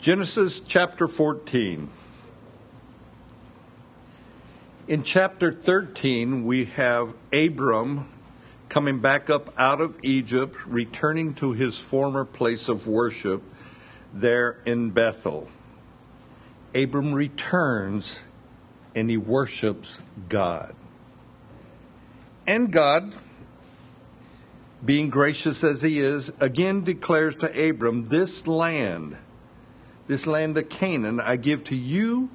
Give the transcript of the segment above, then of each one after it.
Genesis chapter 14. In chapter 13, we have Abram coming back up out of Egypt, returning to his former place of worship there in Bethel. Abram returns and he worships God. And God, being gracious as he is, again declares to Abram, This land, this land of Canaan, I give to you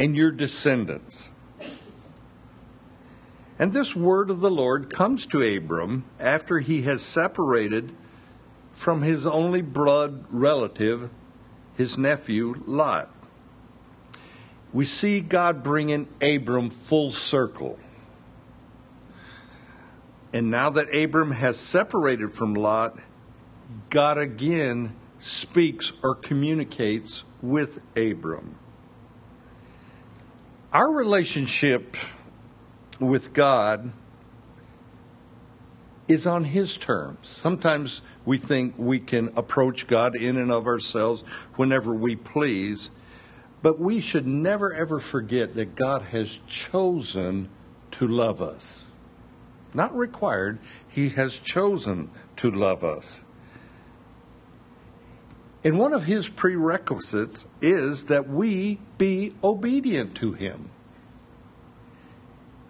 and your descendants. And this word of the Lord comes to Abram after he has separated from his only blood relative, his nephew Lot. We see God bringing Abram full circle. And now that Abram has separated from Lot, God again speaks or communicates with Abram. Our relationship with God is on His terms. Sometimes we think we can approach God in and of ourselves whenever we please, but we should never ever forget that God has chosen to love us. Not required, He has chosen to love us. And one of His prerequisites is that we be obedient to Him.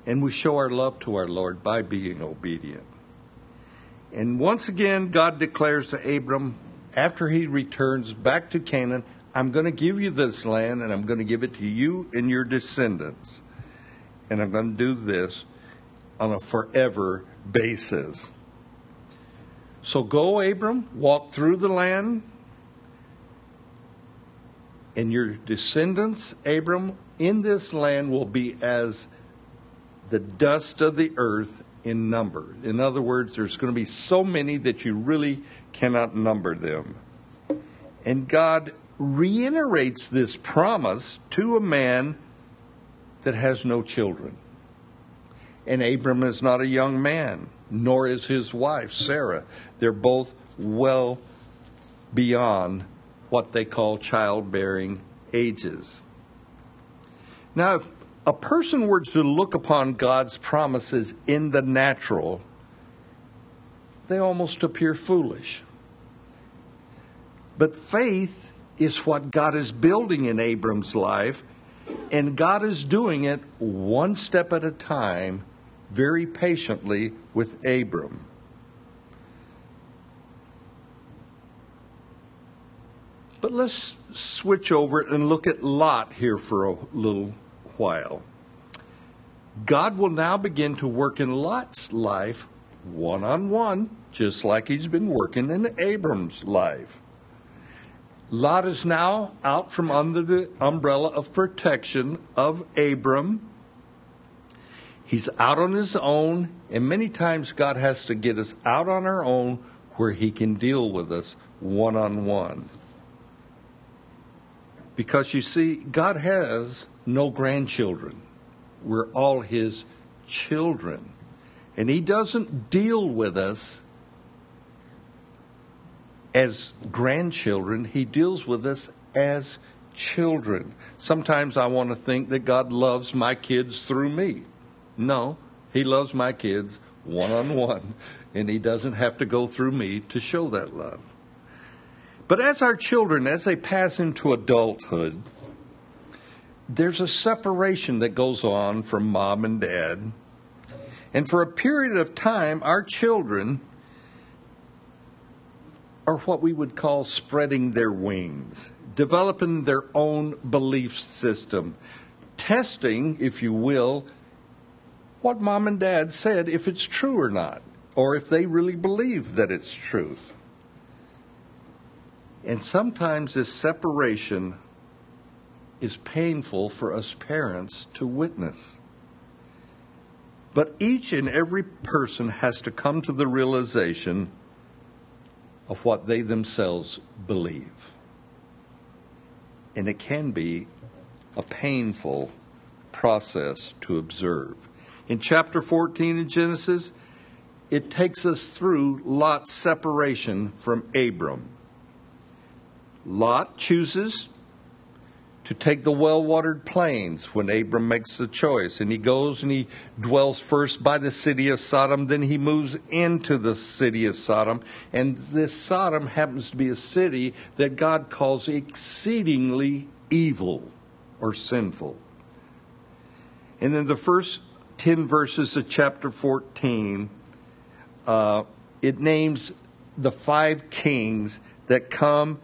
And we show our love to our Lord by being obedient. And once again, God declares to Abram, after he returns back to Canaan, I'm going to give you this land and I'm going to give it to you and your descendants. And I'm going to do this on a forever basis. So go, Abram, walk through the land, and your descendants, Abram, in this land will be as the dust of the earth in number. In other words, there's going to be so many that you really cannot number them. And God reiterates this promise to a man that has no children. And Abram is not a young man, nor is his wife, Sarah. They're both well beyond what they call childbearing ages. Now, if a person were to look upon God's promises in the natural, they almost appear foolish. But faith is what God is building in Abram's life, and God is doing it one step at a time, very patiently with Abram. But let's switch over and look at Lot here for a little while. God will now begin to work in Lot's life one on one, just like he's been working in Abram's life. Lot is now out from under the umbrella of protection of Abram. He's out on his own, and many times God has to get us out on our own where he can deal with us one on one. Because you see, God has no grandchildren. We're all his children. And he doesn't deal with us as grandchildren, he deals with us as children. Sometimes I want to think that God loves my kids through me. No, he loves my kids one on one, and he doesn't have to go through me to show that love. But as our children, as they pass into adulthood, there's a separation that goes on from mom and dad. And for a period of time, our children are what we would call spreading their wings, developing their own belief system, testing, if you will, what mom and dad said, if it's true or not, or if they really believe that it's truth. And sometimes this separation is painful for us parents to witness. But each and every person has to come to the realization of what they themselves believe. And it can be a painful process to observe. In chapter 14 in Genesis, it takes us through Lot's separation from Abram. Lot chooses to take the well watered plains when Abram makes the choice. And he goes and he dwells first by the city of Sodom, then he moves into the city of Sodom. And this Sodom happens to be a city that God calls exceedingly evil or sinful. And in the first 10 verses of chapter 14, uh, it names the five kings that come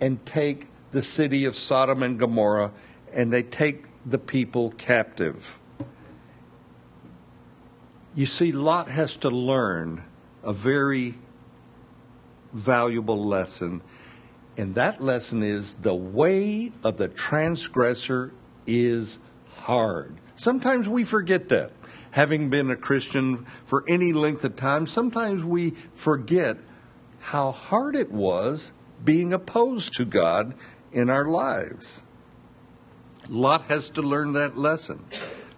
and take the city of Sodom and Gomorrah and they take the people captive. You see, Lot has to learn a very valuable lesson, and that lesson is the way of the transgressor is hard. Sometimes we forget that. Having been a Christian for any length of time, sometimes we forget how hard it was being opposed to God in our lives. Lot has to learn that lesson.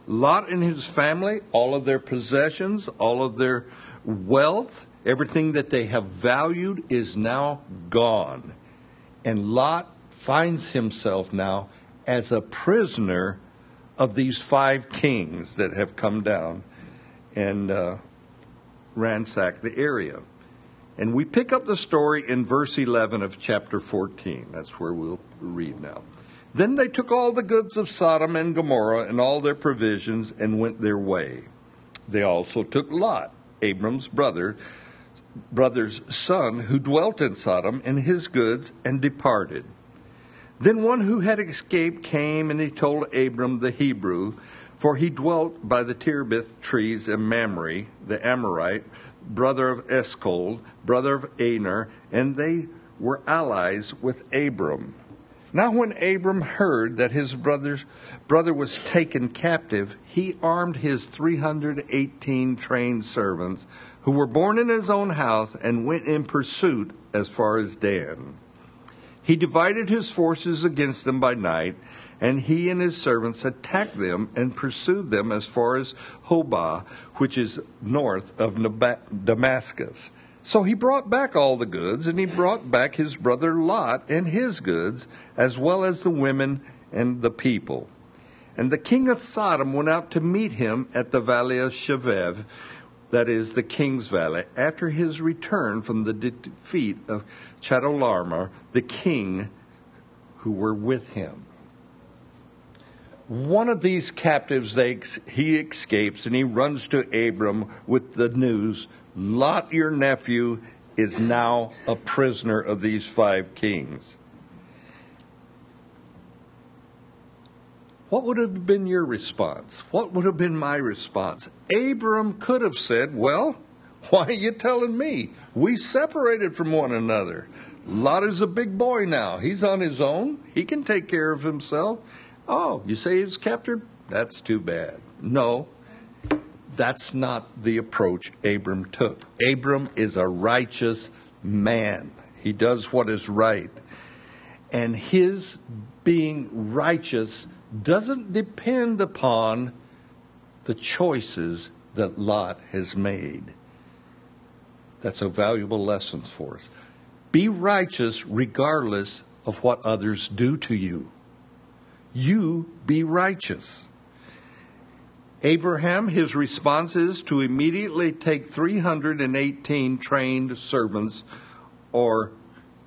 Lot and his family, all of their possessions, all of their wealth, everything that they have valued is now gone. And Lot finds himself now as a prisoner of these five kings that have come down and uh, ransacked the area. And we pick up the story in verse 11 of chapter 14. That's where we'll read now. Then they took all the goods of Sodom and Gomorrah and all their provisions and went their way. They also took Lot, Abram's brother, brother's son, who dwelt in Sodom, and his goods, and departed. Then one who had escaped came and he told Abram the Hebrew, for he dwelt by the terebinth trees in Mamre, the Amorite, brother of Eshcol, brother of Aner, and they were allies with Abram. Now, when Abram heard that his brother's brother was taken captive, he armed his 318 trained servants who were born in his own house and went in pursuit as far as Dan. He divided his forces against them by night and he and his servants attacked them and pursued them as far as Hobah, which is north of Damascus. So he brought back all the goods, and he brought back his brother Lot and his goods, as well as the women and the people. And the king of Sodom went out to meet him at the valley of Shaveh, that is the king's valley, after his return from the defeat of Chedorlaomer, the king who were with him one of these captives they, he escapes and he runs to Abram with the news Lot, your nephew, is now a prisoner of these five kings. What would have been your response? What would have been my response? Abram could have said, Well, why are you telling me? We separated from one another. Lot is a big boy now. He's on his own. He can take care of himself. Oh, you say he's captured? That's too bad. No, that's not the approach Abram took. Abram is a righteous man, he does what is right. And his being righteous doesn't depend upon the choices that Lot has made. That's a valuable lesson for us. Be righteous regardless of what others do to you you be righteous. Abraham, his response is to immediately take 318 trained servants or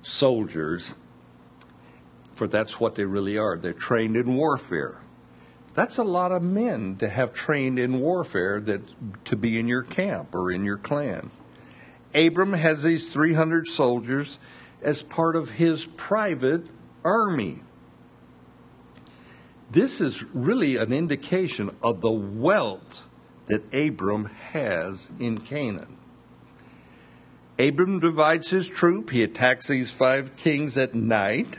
soldiers, for that's what they really are. They're trained in warfare. That's a lot of men to have trained in warfare that to be in your camp or in your clan. Abram has these 300 soldiers as part of his private army. This is really an indication of the wealth that Abram has in Canaan. Abram divides his troop. He attacks these five kings at night.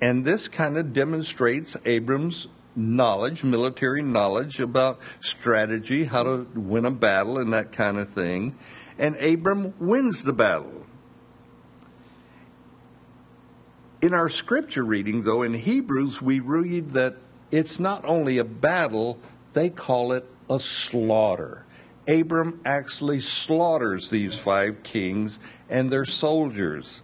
And this kind of demonstrates Abram's knowledge, military knowledge about strategy, how to win a battle, and that kind of thing. And Abram wins the battle. In our scripture reading, though, in Hebrews, we read that it's not only a battle, they call it a slaughter. Abram actually slaughters these five kings and their soldiers.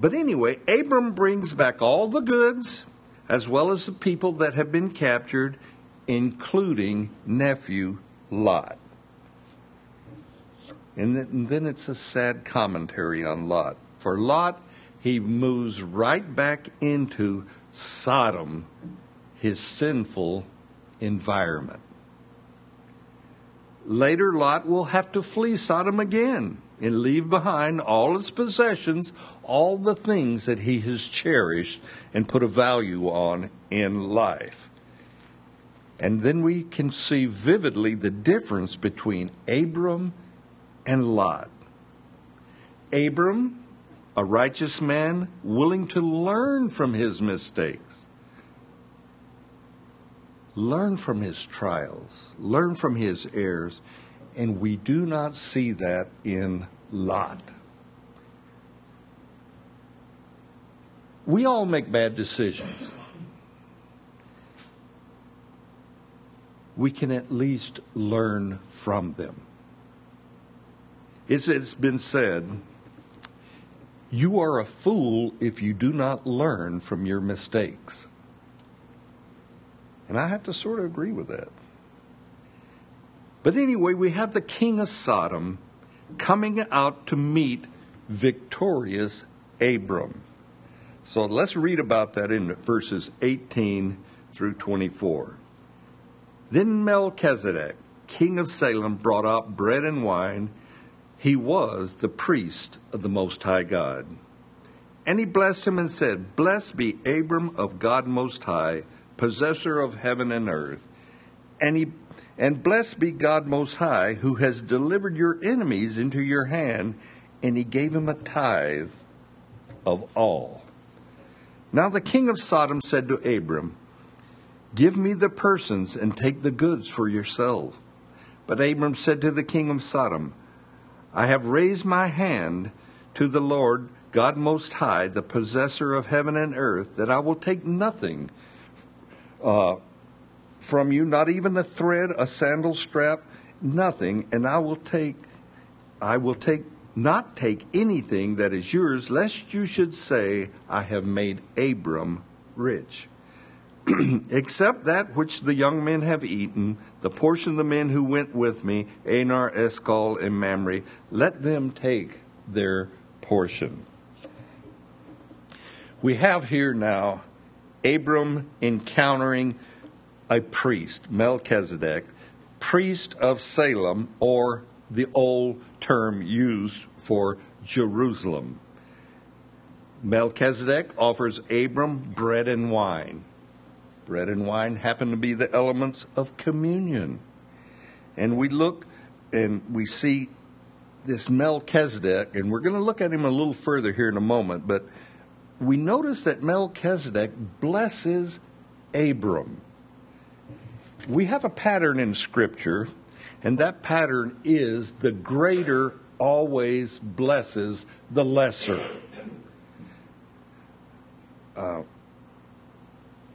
But anyway, Abram brings back all the goods as well as the people that have been captured, including nephew Lot. And then it's a sad commentary on Lot. For Lot, he moves right back into Sodom, his sinful environment. Later, Lot will have to flee Sodom again and leave behind all his possessions, all the things that he has cherished and put a value on in life. And then we can see vividly the difference between Abram and Lot. Abram, a righteous man, willing to learn from his mistakes, learn from his trials, learn from his errors, and we do not see that in Lot. We all make bad decisions. We can at least learn from them. It's been said, you are a fool if you do not learn from your mistakes. And I have to sort of agree with that. But anyway, we have the king of Sodom coming out to meet victorious Abram. So let's read about that in verses 18 through 24. Then Melchizedek, king of Salem, brought out bread and wine. He was the priest of the Most High God. And he blessed him and said, Blessed be Abram of God Most High, possessor of heaven and earth. And he and blessed be God Most High, who has delivered your enemies into your hand, and he gave him a tithe of all. Now the king of Sodom said to Abram, Give me the persons and take the goods for yourself. But Abram said to the king of Sodom, I have raised my hand to the Lord God Most High, the possessor of heaven and earth, that I will take nothing uh, from you, not even a thread, a sandal strap, nothing, and I will take I will take not take anything that is yours, lest you should say, I have made Abram rich. Except that which the young men have eaten, the portion of the men who went with me, Aner, Eshcol, and Mamre, let them take their portion. We have here now Abram encountering a priest, Melchizedek, priest of Salem, or the old term used for Jerusalem. Melchizedek offers Abram bread and wine. Bread and wine happen to be the elements of communion. And we look and we see this Melchizedek, and we're going to look at him a little further here in a moment, but we notice that Melchizedek blesses Abram we have a pattern in Scripture, and that pattern is the greater always blesses the lesser. Uh,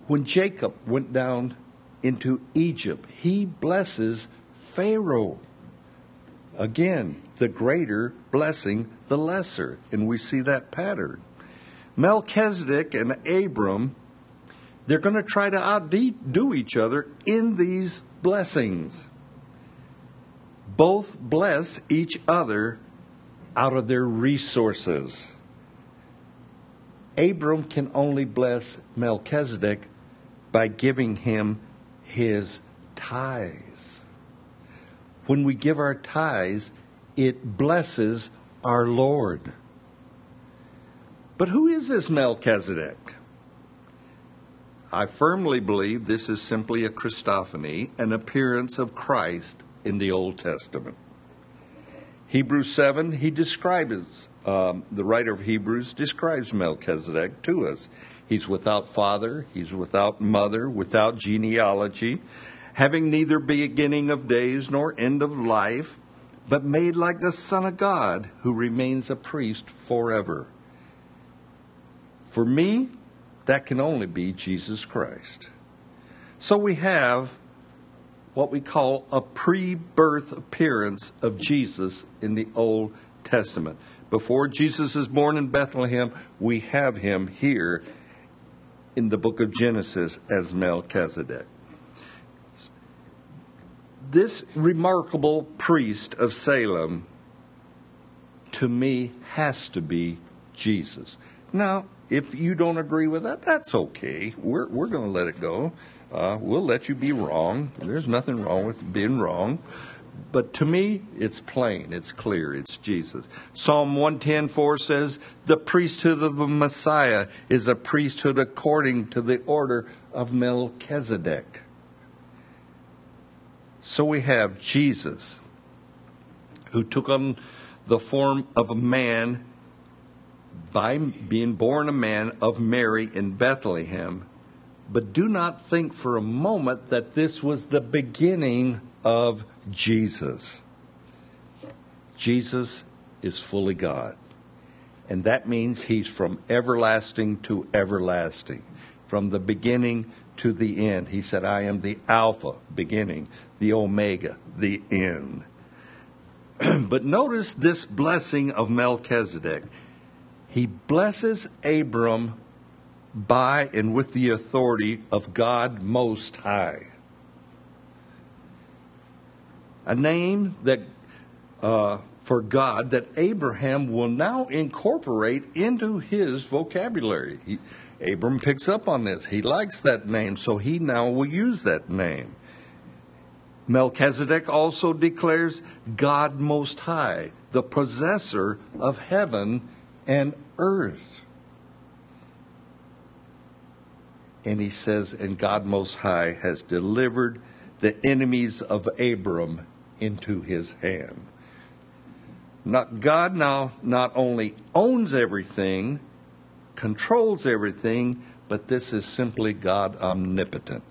when Jacob went down into Egypt, he blesses Pharaoh. Again, the greater blessing the lesser, and we see that pattern. Melchizedek and Abram they're going to try to outdo each other in these blessings. Both bless each other out of their resources. Abram can only bless Melchizedek by giving him his tithes. When we give our tithes, it blesses our Lord. But who is this Melchizedek? I firmly believe this is simply a Christophany, an appearance of Christ in the Old Testament. Hebrews 7, he describes, um, the writer of Hebrews describes Melchizedek to us. He's without father, he's without mother, without genealogy, having neither beginning of days nor end of life, but made like the Son of God, who remains a priest forever. For me, that can only be Jesus Christ. So we have what we call a pre birth appearance of Jesus in the Old Testament. Before Jesus is born in Bethlehem, we have him here in the book of Genesis as Melchizedek. This remarkable priest of Salem, to me, has to be Jesus. Now, if you don't agree with that, that's okay. We're, we're going to let it go. Uh, we'll let you be wrong. There's nothing wrong with being wrong. But to me, it's plain, it's clear, it's Jesus. Psalm 110:4 says, "The priesthood of the Messiah is a priesthood according to the order of Melchizedek." So we have Jesus, who took on the form of a man by being born a man of Mary in Bethlehem. But do not think for a moment that this was the beginning of Jesus. Jesus is fully God. And that means he's from everlasting to everlasting, from the beginning to the end. He said, I am the Alpha, beginning, the Omega, the end. but notice this blessing of Melchizedek. He blesses Abram by and with the authority of God Most High a name that uh, for God that Abraham will now incorporate into his vocabulary. He, Abram picks up on this. He likes that name, so he now will use that name. Melchizedek also declares God Most High, the possessor of heaven and earth. And he says, And God Most High has delivered the enemies of Abram into his hand. Not, God now not only owns everything, controls everything, but this is simply God omnipotent.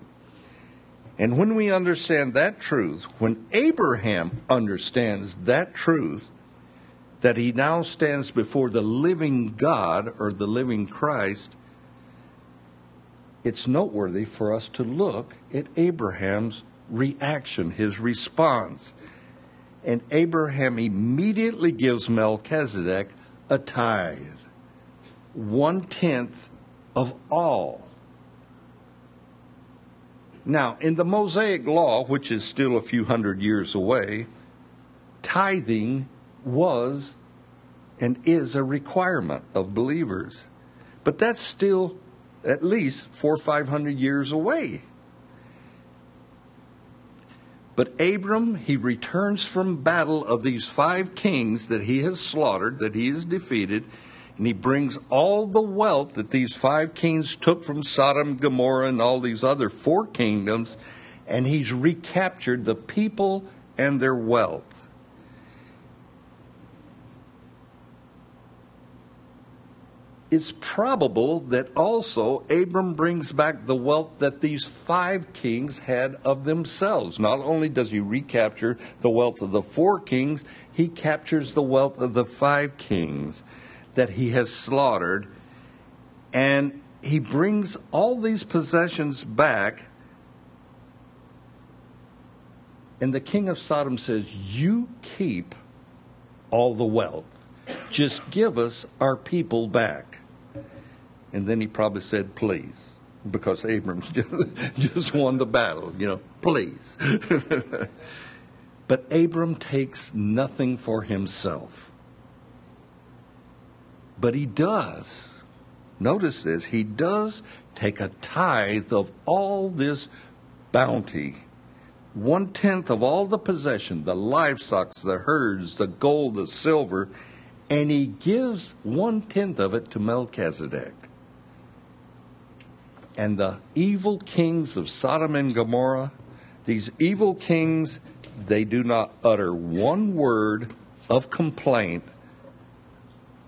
And when we understand that truth, when Abraham understands that truth, that he now stands before the living God or the living Christ, it's noteworthy for us to look at Abraham's reaction, his response. And Abraham immediately gives Melchizedek a tithe, one tenth of all. Now, in the Mosaic Law, which is still a few hundred years away, tithing was and is a requirement of believers. But that's still at least four or five hundred years away. But Abram, he returns from battle of these five kings that he has slaughtered, that he has defeated, and he brings all the wealth that these five kings took from Sodom, Gomorrah, and all these other four kingdoms, and he's recaptured the people and their wealth. It's probable that also Abram brings back the wealth that these five kings had of themselves. Not only does he recapture the wealth of the four kings, he captures the wealth of the five kings that he has slaughtered. And he brings all these possessions back. And the king of Sodom says, You keep all the wealth. Just give us our people back. And then he probably said, please, because Abram's just, just won the battle, you know, please. but Abram takes nothing for himself. But he does. Notice this. He does take a tithe of all this bounty one tenth of all the possession, the livestock, the herds, the gold, the silver, and he gives one tenth of it to Melchizedek and the evil kings of Sodom and Gomorrah, these evil kings, they do not utter one word of complaint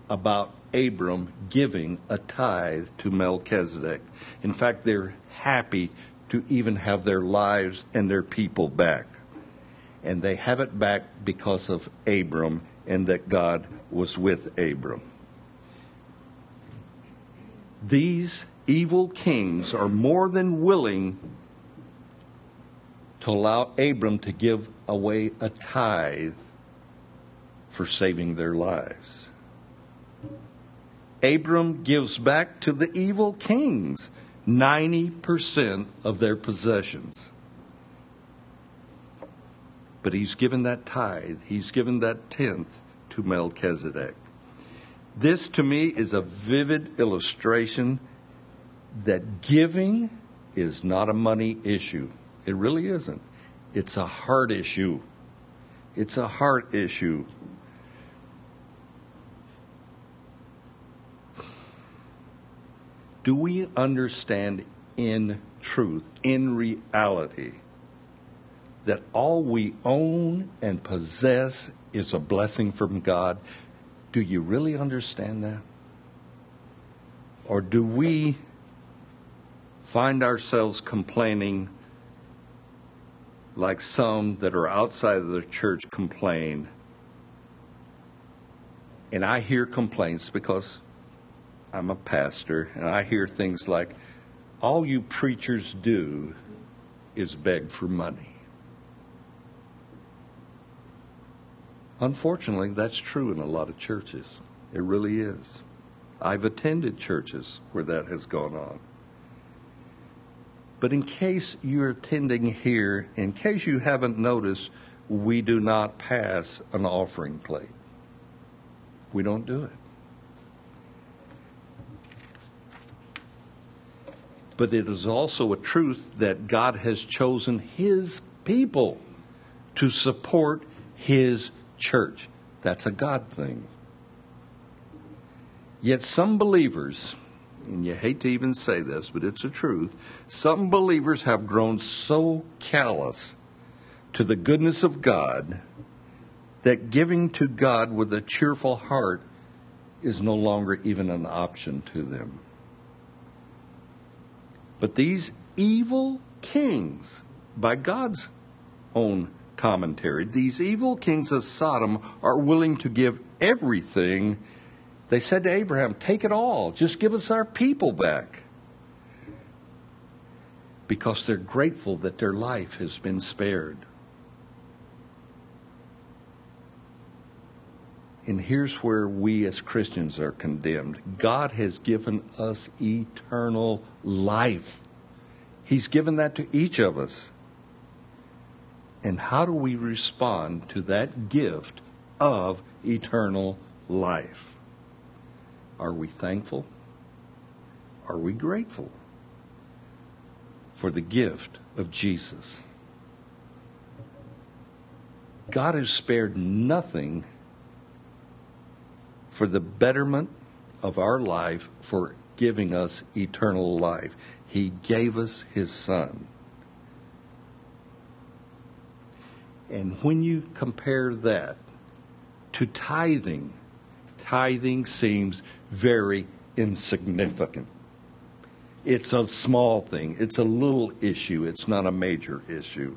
about Abram giving a tithe to Melchizedek. In fact, they're happy to even have their lives and their people back. And they have it back because of Abram and that God was with Abram. These evil kings are more than willing to allow Abram to give away a tithe for saving their lives. Abram gives back to the evil kings 90% of their possessions. But he's given that tithe, he's given that tenth to Melchizedek. This to me is a vivid illustration that giving is not a money issue. It really isn't. It's a heart issue. It's a heart issue. Do we understand in truth, in reality, that all we own and possess is a blessing from God? Do you really understand that? Or do we find ourselves complaining like some that are outside of the church complain? And I hear complaints because I'm a pastor, and I hear things like, all you preachers do is beg for money. Unfortunately, that's true in a lot of churches. It really is. I've attended churches where that has gone on. But in case you're attending here, in case you haven't noticed, we do not pass an offering plate. We don't do it. But it is also a truth that God has chosen His people to support His church. That's a God thing. Yet some believers, and you hate to even say this, but it's a truth, some believers have grown so callous to the goodness of God that giving to God with a cheerful heart is no longer even an option to them. But these evil kings, by God's own commentary, these evil kings of Sodom are willing to give everything. They said to Abraham, Take it all, just give us our people back. Because they're grateful that their life has been spared. And here's where we as Christians are condemned God has given us eternal life, He's given that to each of us. And how do we respond to that gift of eternal life? Are we thankful? Are we grateful for the gift of Jesus? God has spared nothing for the betterment of our life, for giving us eternal life. He gave us His Son. And when you compare that to tithing, tithing seems very insignificant. It's a small thing, it's a little issue, it's not a major issue.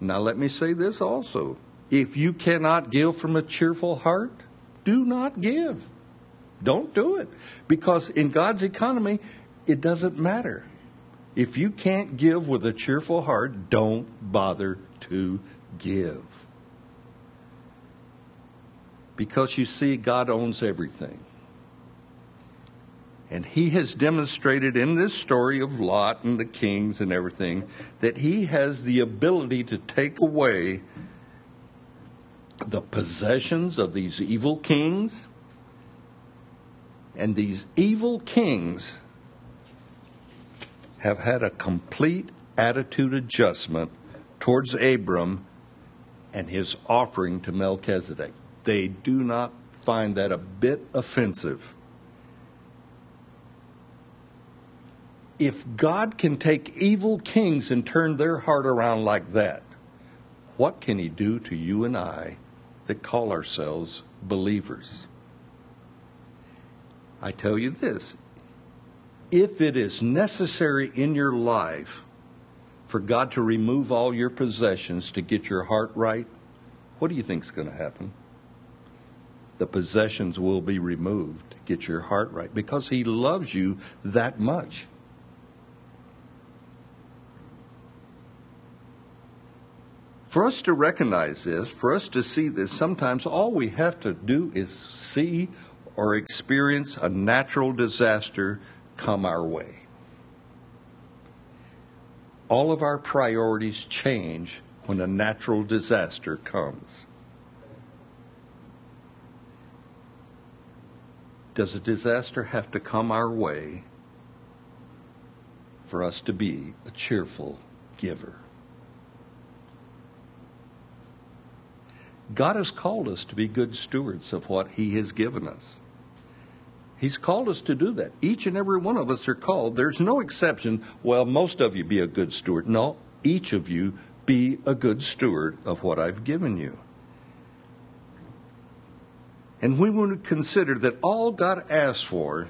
Now, let me say this also if you cannot give from a cheerful heart, do not give. Don't do it. Because in God's economy, it doesn't matter. If you can't give with a cheerful heart, don't bother to give. Because you see, God owns everything. And he has demonstrated in this story of Lot and the kings and everything that he has the ability to take away the possessions of these evil kings. And these evil kings have had a complete attitude adjustment towards Abram and his offering to Melchizedek. They do not find that a bit offensive. If God can take evil kings and turn their heart around like that, what can he do to you and I that call ourselves believers. I tell you this if it is necessary in your life for God to remove all your possessions to get your heart right, what do you think is going to happen? The possessions will be removed get your heart right because He loves you that much. For us to recognize this, for us to see this, sometimes all we have to do is see or experience a natural disaster come our way. All of our priorities change when a natural disaster comes. Does a disaster have to come our way for us to be a cheerful giver? God has called us to be good stewards of what He has given us. He's called us to do that. Each and every one of us are called. There's no exception. Well, most of you be a good steward. No, each of you be a good steward of what I've given you. And we would consider that all God asks for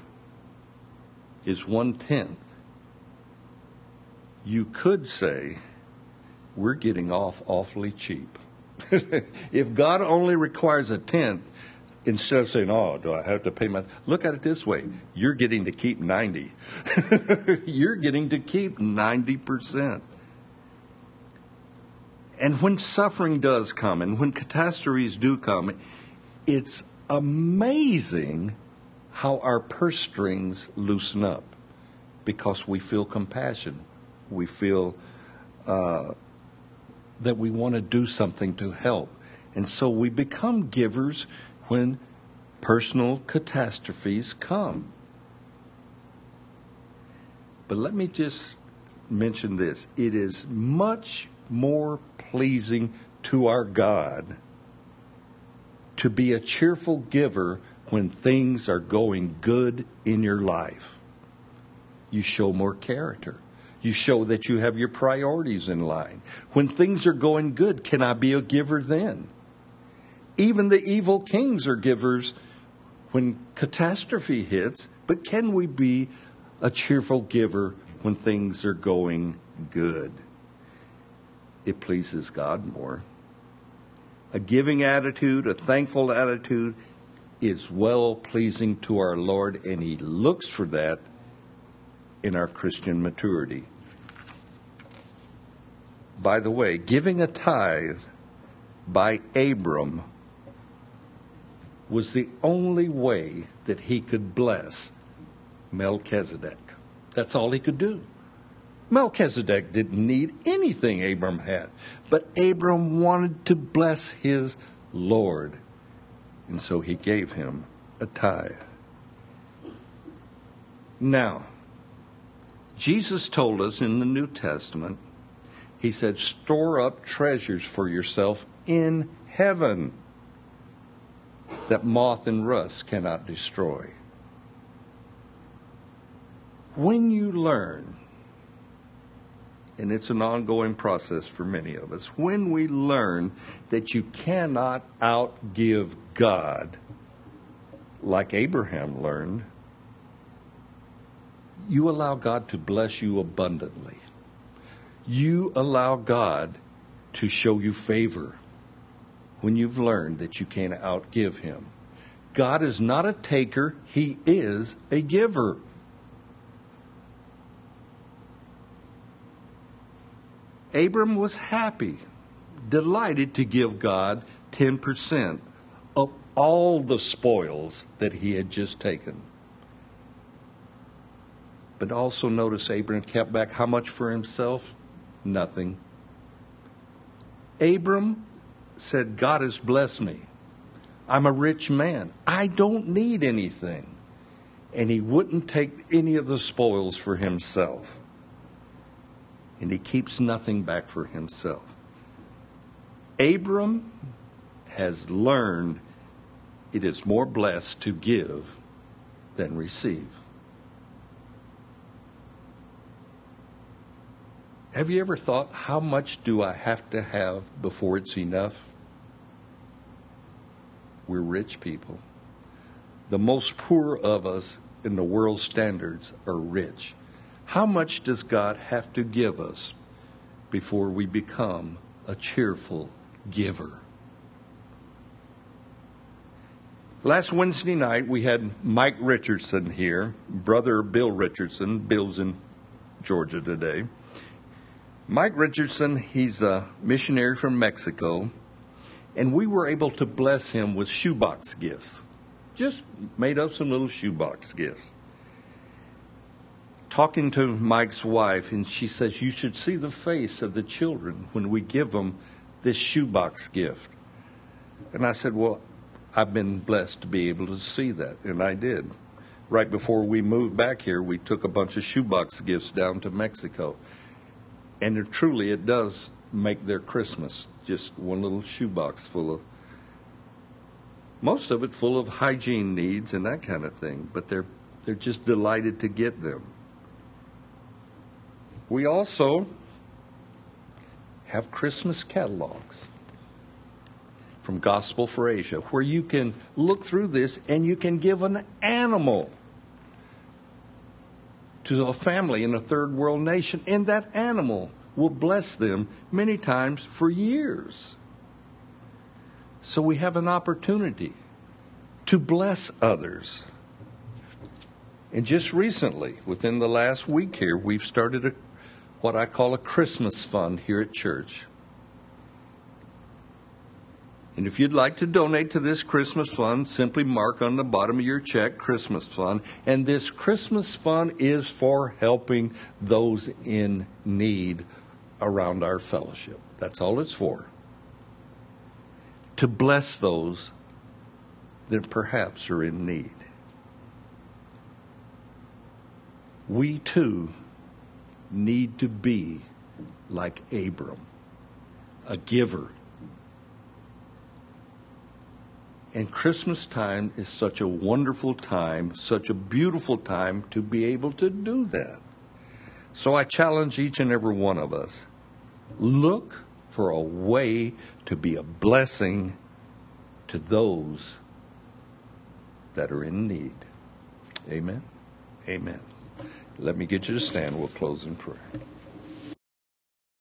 is one tenth, you could say, we're getting off awfully cheap. if God only requires a tenth, instead of saying, "Oh, do I have to pay my?" Look at it this way: you're getting to keep ninety. you're getting to keep ninety percent. And when suffering does come, and when catastrophes do come, it's amazing how our purse strings loosen up because we feel compassion. We feel uh, that we want to do something to help. And so we become givers when personal catastrophes come. But let me just mention this it is much more pleasing to our God to be a cheerful giver when things are going good in your life. You show more character. You show that you have your priorities in line. When things are going good, can I be a giver then? Even the evil kings are givers when catastrophe hits, but can we be a cheerful giver when things are going good? It pleases God more. A giving attitude, a thankful attitude is well pleasing to our Lord, and He looks for that in our Christian maturity. By the way, giving a tithe by Abram was the only way that he could bless Melchizedek. That's all he could do. Melchizedek didn't need anything Abram had, but Abram wanted to bless his Lord, and so he gave him a tithe. Now, Jesus told us in the New Testament, He said, store up treasures for yourself in heaven that moth and rust cannot destroy. When you learn, and it's an ongoing process for many of us, when we learn that you cannot outgive God, like Abraham learned, you allow God to bless you abundantly. You allow God to show you favor when you've learned that you can't outgive Him. God is not a taker, He is a giver. Abram was happy, delighted to give God 10% of all the spoils that he had just taken. But also notice Abram kept back how much for himself? Nothing. Abram said, God has blessed me. I'm a rich man. I don't need anything. And he wouldn't take any of the spoils for himself. And he keeps nothing back for himself. Abram has learned it is more blessed to give than receive. Have you ever thought, how much do I have to have before it's enough? We're rich people. The most poor of us in the world standards are rich. How much does God have to give us before we become a cheerful giver? Last Wednesday night, we had Mike Richardson here, brother Bill Richardson. Bill's in Georgia today. Mike Richardson, he's a missionary from Mexico, and we were able to bless him with shoebox gifts. Just made up some little shoebox gifts. Talking to Mike's wife, and she says, You should see the face of the children when we give them this shoebox gift. And I said, Well, I've been blessed to be able to see that, and I did. Right before we moved back here, we took a bunch of shoebox gifts down to Mexico. And it, truly, it does make their Christmas just one little shoebox full of, most of it full of hygiene needs and that kind of thing, but they're, they're just delighted to get them. We also have Christmas catalogs from Gospel for Asia, where you can look through this and you can give an animal to a family in a third world nation, and that animal will bless them many times for years. So we have an opportunity to bless others. And just recently, within the last week here, we've started a, what I call a Christmas fund here at church. And if you'd like to donate to this Christmas fund, simply mark on the bottom of your check Christmas fund. And this Christmas fund is for helping those in need around our fellowship. That's all it's for. To bless those that perhaps are in need. We too need to be like Abram, a giver And Christmas time is such a wonderful time, such a beautiful time to be able to do that. So I challenge each and every one of us look for a way to be a blessing to those that are in need. Amen. Amen. Let me get you to stand. We'll close in prayer.